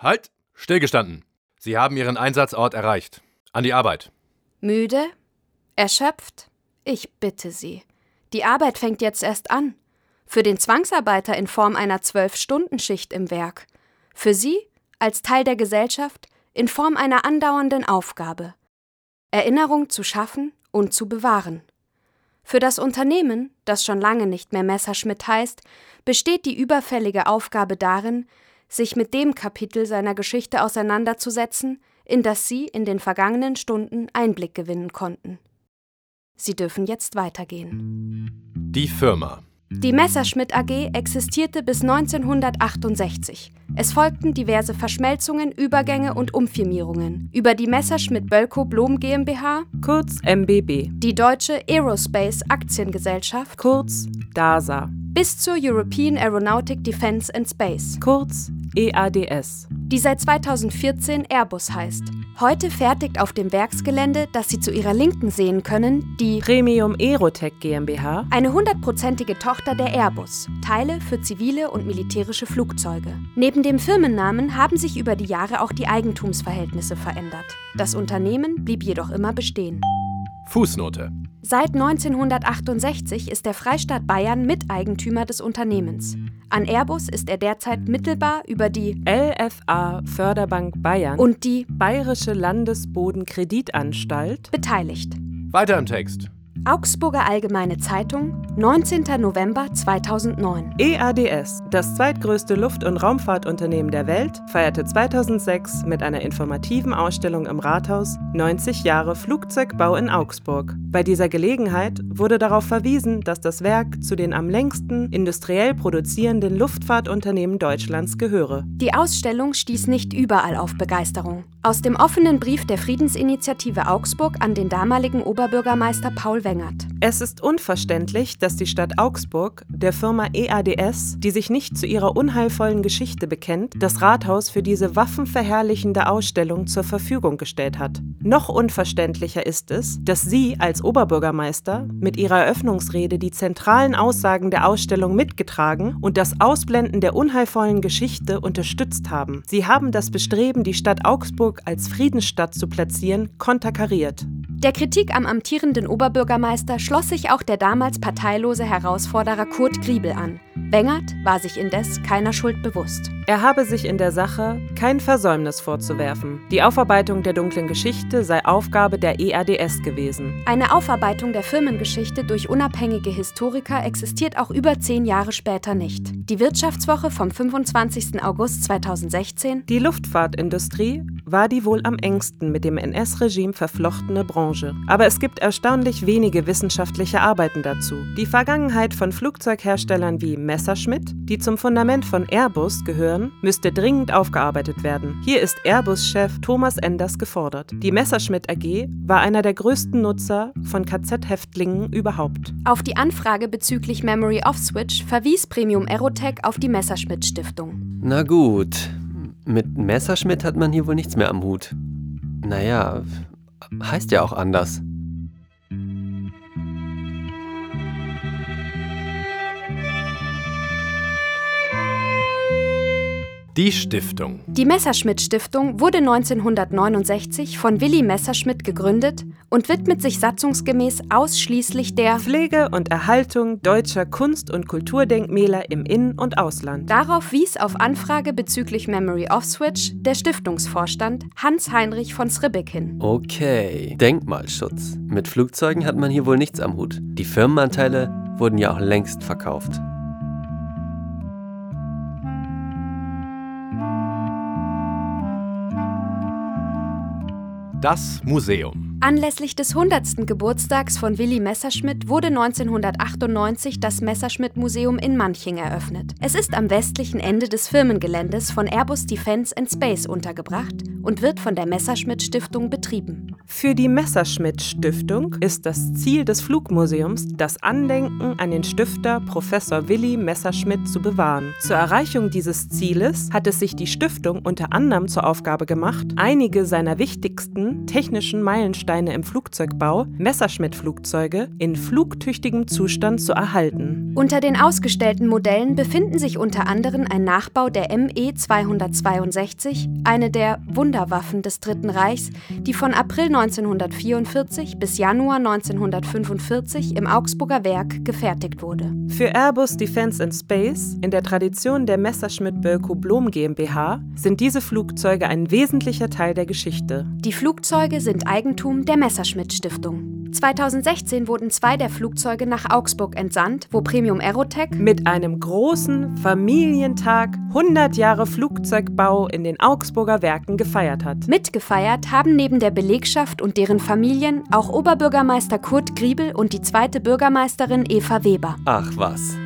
Halt! Stillgestanden! Sie haben Ihren Einsatzort erreicht. An die Arbeit. Müde? Erschöpft? Ich bitte Sie. Die Arbeit fängt jetzt erst an. Für den Zwangsarbeiter in Form einer Zwölf-Stunden-Schicht im Werk. Für Sie, als Teil der Gesellschaft, in Form einer andauernden Aufgabe. Erinnerung zu schaffen und zu bewahren. Für das Unternehmen, das schon lange nicht mehr Messerschmitt heißt, besteht die überfällige Aufgabe darin, sich mit dem Kapitel seiner Geschichte auseinanderzusetzen, in das Sie in den vergangenen Stunden Einblick gewinnen konnten. Sie dürfen jetzt weitergehen. Die Firma. Die Messerschmitt AG existierte bis 1968. Es folgten diverse Verschmelzungen, Übergänge und Umfirmierungen über die Messerschmitt Bölkow Blom GmbH, kurz MBB, die Deutsche Aerospace Aktiengesellschaft, kurz DASA, bis zur European Aeronautic Defence and Space, kurz EADS, die seit 2014 Airbus heißt. Heute fertigt auf dem Werksgelände, das Sie zu Ihrer Linken sehen können, die Premium Aerotech GmbH, eine hundertprozentige Tochter der Airbus, Teile für zivile und militärische Flugzeuge. Neben dem Firmennamen haben sich über die Jahre auch die Eigentumsverhältnisse verändert. Das Unternehmen blieb jedoch immer bestehen. Fußnote. Seit 1968 ist der Freistaat Bayern Miteigentümer des Unternehmens. An Airbus ist er derzeit mittelbar über die LFA Förderbank Bayern und die Bayerische Landesbodenkreditanstalt beteiligt. Weiter im Text. Augsburger Allgemeine Zeitung, 19. November 2009. EADS, das zweitgrößte Luft- und Raumfahrtunternehmen der Welt, feierte 2006 mit einer informativen Ausstellung im Rathaus 90 Jahre Flugzeugbau in Augsburg. Bei dieser Gelegenheit wurde darauf verwiesen, dass das Werk zu den am längsten industriell produzierenden Luftfahrtunternehmen Deutschlands gehöre. Die Ausstellung stieß nicht überall auf Begeisterung. Aus dem offenen Brief der Friedensinitiative Augsburg an den damaligen Oberbürgermeister Paul Wengert. Es ist unverständlich, dass die Stadt Augsburg der Firma EADS, die sich nicht zu ihrer unheilvollen Geschichte bekennt, das Rathaus für diese waffenverherrlichende Ausstellung zur Verfügung gestellt hat. Noch unverständlicher ist es, dass Sie als Oberbürgermeister mit Ihrer Eröffnungsrede die zentralen Aussagen der Ausstellung mitgetragen und das Ausblenden der unheilvollen Geschichte unterstützt haben. Sie haben das Bestreben, die Stadt Augsburg als Friedensstadt zu platzieren, konterkariert. Der Kritik am amtierenden Oberbürgermeister schloss sich auch der damals parteilose Herausforderer Kurt Griebel an. Wengert war sich indes keiner Schuld bewusst. Er habe sich in der Sache kein Versäumnis vorzuwerfen. Die Aufarbeitung der dunklen Geschichte sei Aufgabe der EADS gewesen. Eine Aufarbeitung der Firmengeschichte durch unabhängige Historiker existiert auch über zehn Jahre später nicht. Die Wirtschaftswoche vom 25. August 2016 Die Luftfahrtindustrie war die wohl am engsten mit dem NS-Regime verflochtene Branche. Aber es gibt erstaunlich wenige wissenschaftliche Arbeiten dazu. Die Vergangenheit von Flugzeugherstellern wie Messerschmitt, die zum Fundament von Airbus gehören, müsste dringend aufgearbeitet werden. Hier ist Airbus-Chef Thomas Enders gefordert. Die Messerschmitt AG war einer der größten Nutzer von KZ-Häftlingen überhaupt. Auf die Anfrage bezüglich Memory Off Switch verwies Premium Aerotech auf die Messerschmitt Stiftung. Na gut, mit Messerschmitt hat man hier wohl nichts mehr am Hut. Naja, heißt ja auch anders. Die Stiftung. Die Messerschmitt Stiftung wurde 1969 von Willi Messerschmitt gegründet und widmet sich satzungsgemäß ausschließlich der Pflege und Erhaltung deutscher Kunst- und Kulturdenkmäler im In- und Ausland. Darauf wies auf Anfrage bezüglich Memory Off Switch der Stiftungsvorstand Hans-Heinrich von Sribbeck hin. Okay, Denkmalschutz. Mit Flugzeugen hat man hier wohl nichts am Hut. Die Firmenanteile wurden ja auch längst verkauft. Das Museum. Anlässlich des 100. Geburtstags von Willi Messerschmitt wurde 1998 das Messerschmitt Museum in Manching eröffnet. Es ist am westlichen Ende des Firmengeländes von Airbus Defence and Space untergebracht und wird von der Messerschmitt Stiftung betrieben. Für die Messerschmitt Stiftung ist das Ziel des Flugmuseums, das Andenken an den Stifter Professor Willi Messerschmitt zu bewahren. Zur Erreichung dieses Zieles hat es sich die Stiftung unter anderem zur Aufgabe gemacht, einige seiner wichtigsten technischen Meilensteine Meilensteine im Flugzeugbau, Messerschmitt-Flugzeuge, in flugtüchtigem Zustand zu erhalten. Unter den ausgestellten Modellen befinden sich unter anderem ein Nachbau der ME 262, eine der Wunderwaffen des Dritten Reichs, die von April 1944 bis Januar 1945 im Augsburger Werk gefertigt wurde. Für Airbus Defence and Space, in der Tradition der Messerschmitt Bölkow Blom GmbH, sind diese Flugzeuge ein wesentlicher Teil der Geschichte. Die Flugzeuge sind Eigentum der Messerschmitt Stiftung. 2016 wurden zwei der Flugzeuge nach Augsburg entsandt, wo Premium Aerotech mit einem großen Familientag 100 Jahre Flugzeugbau in den Augsburger Werken gefeiert hat. Mitgefeiert haben neben der Belegschaft und deren Familien auch Oberbürgermeister Kurt Griebel und die zweite Bürgermeisterin Eva Weber. Ach was.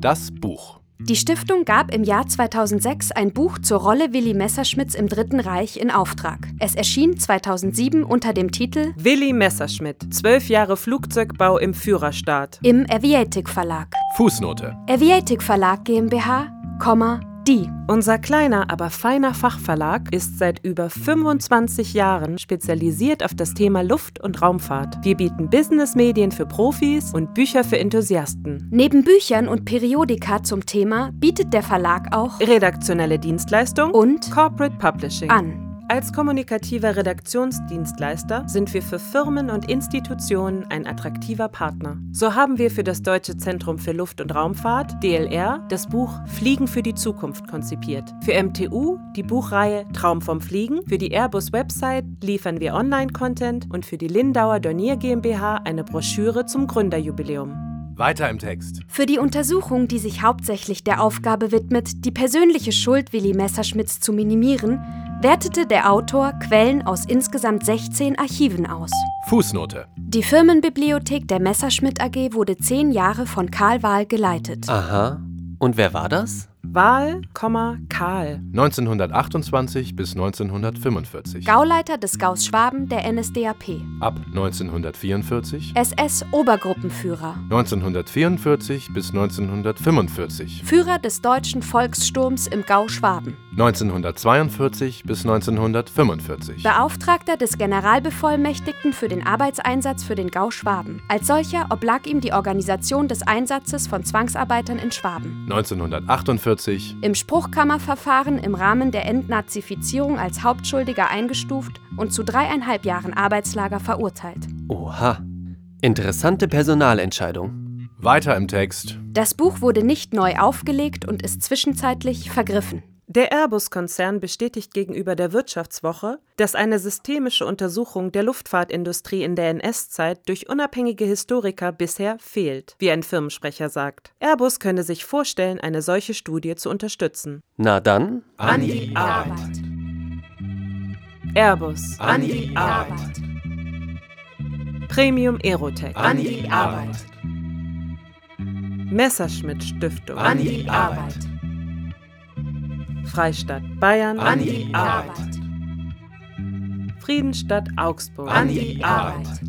Das Buch. Die Stiftung gab im Jahr 2006 ein Buch zur Rolle Willi Messerschmitts im Dritten Reich in Auftrag. Es erschien 2007 unter dem Titel Willi Messerschmidt, zwölf Jahre Flugzeugbau im Führerstaat im Aviatik Verlag. Fußnote. Aviatik Verlag GmbH, die. Unser kleiner, aber feiner Fachverlag ist seit über 25 Jahren spezialisiert auf das Thema Luft- und Raumfahrt. Wir bieten Businessmedien für Profis und Bücher für Enthusiasten. Neben Büchern und Periodika zum Thema bietet der Verlag auch redaktionelle Dienstleistung und Corporate Publishing an. Als kommunikativer Redaktionsdienstleister sind wir für Firmen und Institutionen ein attraktiver Partner. So haben wir für das Deutsche Zentrum für Luft- und Raumfahrt, DLR, das Buch Fliegen für die Zukunft konzipiert. Für MTU die Buchreihe Traum vom Fliegen, für die Airbus-Website liefern wir Online-Content und für die Lindauer Dornier GmbH eine Broschüre zum Gründerjubiläum. Weiter im Text. Für die Untersuchung, die sich hauptsächlich der Aufgabe widmet, die persönliche Schuld Willi Messerschmitts zu minimieren, wertete der Autor Quellen aus insgesamt 16 Archiven aus. Fußnote. Die Firmenbibliothek der Messerschmitt AG wurde zehn Jahre von Karl Wahl geleitet. Aha. Und wer war das? Wahl, Karl. 1928 bis 1945. Gauleiter des Gaus Schwaben der NSDAP. Ab 1944. SS-Obergruppenführer. 1944 bis 1945. Führer des deutschen Volkssturms im Gau Schwaben. 1942 bis 1945. Beauftragter des Generalbevollmächtigten für den Arbeitseinsatz für den Gau Schwaben. Als solcher oblag ihm die Organisation des Einsatzes von Zwangsarbeitern in Schwaben. 1948 1940 im Spruchkammerverfahren im Rahmen der Entnazifizierung als Hauptschuldiger eingestuft und zu dreieinhalb Jahren Arbeitslager verurteilt. Oha, interessante Personalentscheidung. Weiter im Text. Das Buch wurde nicht neu aufgelegt und ist zwischenzeitlich vergriffen. Der Airbus-Konzern bestätigt gegenüber der Wirtschaftswoche, dass eine systemische Untersuchung der Luftfahrtindustrie in der NS-Zeit durch unabhängige Historiker bisher fehlt, wie ein Firmensprecher sagt. Airbus könne sich vorstellen, eine solche Studie zu unterstützen. Na dann, an die Arbeit. Airbus, an die Arbeit. Premium Aerotech, an die Arbeit. Messerschmitt Stiftung, an die Arbeit. Freistadt Bayern an die Arbeit. Friedensstadt Augsburg an die Arbeit.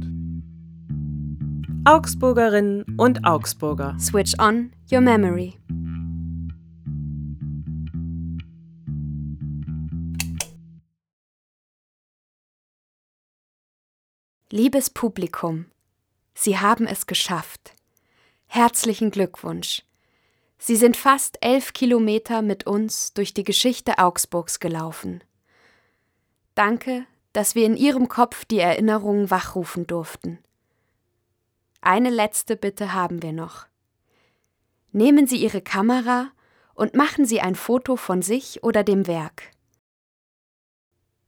Augsburgerinnen und Augsburger. Switch on your memory. Liebes Publikum, Sie haben es geschafft. Herzlichen Glückwunsch. Sie sind fast elf Kilometer mit uns durch die Geschichte Augsburgs gelaufen. Danke, dass wir in Ihrem Kopf die Erinnerungen wachrufen durften. Eine letzte Bitte haben wir noch. Nehmen Sie Ihre Kamera und machen Sie ein Foto von sich oder dem Werk.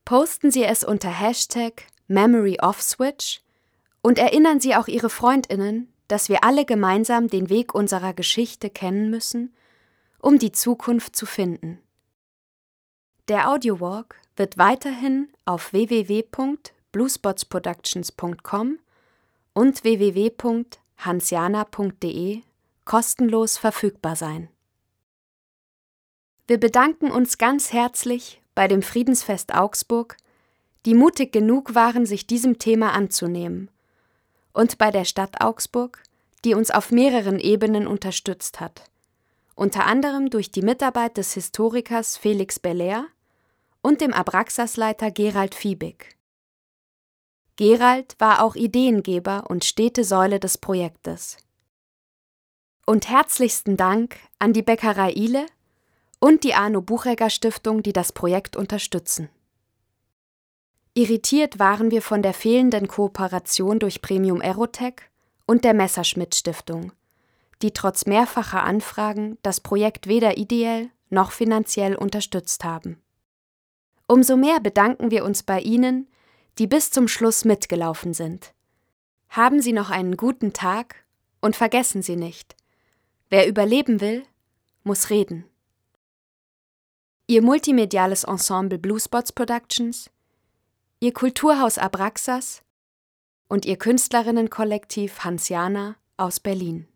Posten Sie es unter Hashtag MemoryOfSwitch und erinnern Sie auch Ihre Freundinnen, dass wir alle gemeinsam den Weg unserer Geschichte kennen müssen, um die Zukunft zu finden. Der Audiowalk wird weiterhin auf www.bluespotsproductions.com und www.hansjana.de kostenlos verfügbar sein. Wir bedanken uns ganz herzlich bei dem Friedensfest Augsburg, die mutig genug waren, sich diesem Thema anzunehmen und bei der Stadt Augsburg, die uns auf mehreren Ebenen unterstützt hat. unter anderem durch die Mitarbeit des Historikers Felix Belair und dem Abraxas-Leiter Gerald Fiebig. Gerald war auch Ideengeber und stete Säule des Projektes. Und herzlichsten Dank an die Bäckerei Ile und die Arno Buchegger Stiftung, die das Projekt unterstützen. Irritiert waren wir von der fehlenden Kooperation durch Premium Aerotech und der Messerschmitt Stiftung, die trotz mehrfacher Anfragen das Projekt weder ideell noch finanziell unterstützt haben. Umso mehr bedanken wir uns bei Ihnen, die bis zum Schluss mitgelaufen sind. Haben Sie noch einen guten Tag und vergessen Sie nicht, wer überleben will, muss reden. Ihr multimediales Ensemble Bluespots Productions, Ihr Kulturhaus Abraxas und Ihr Künstlerinnenkollektiv Hansiana aus Berlin.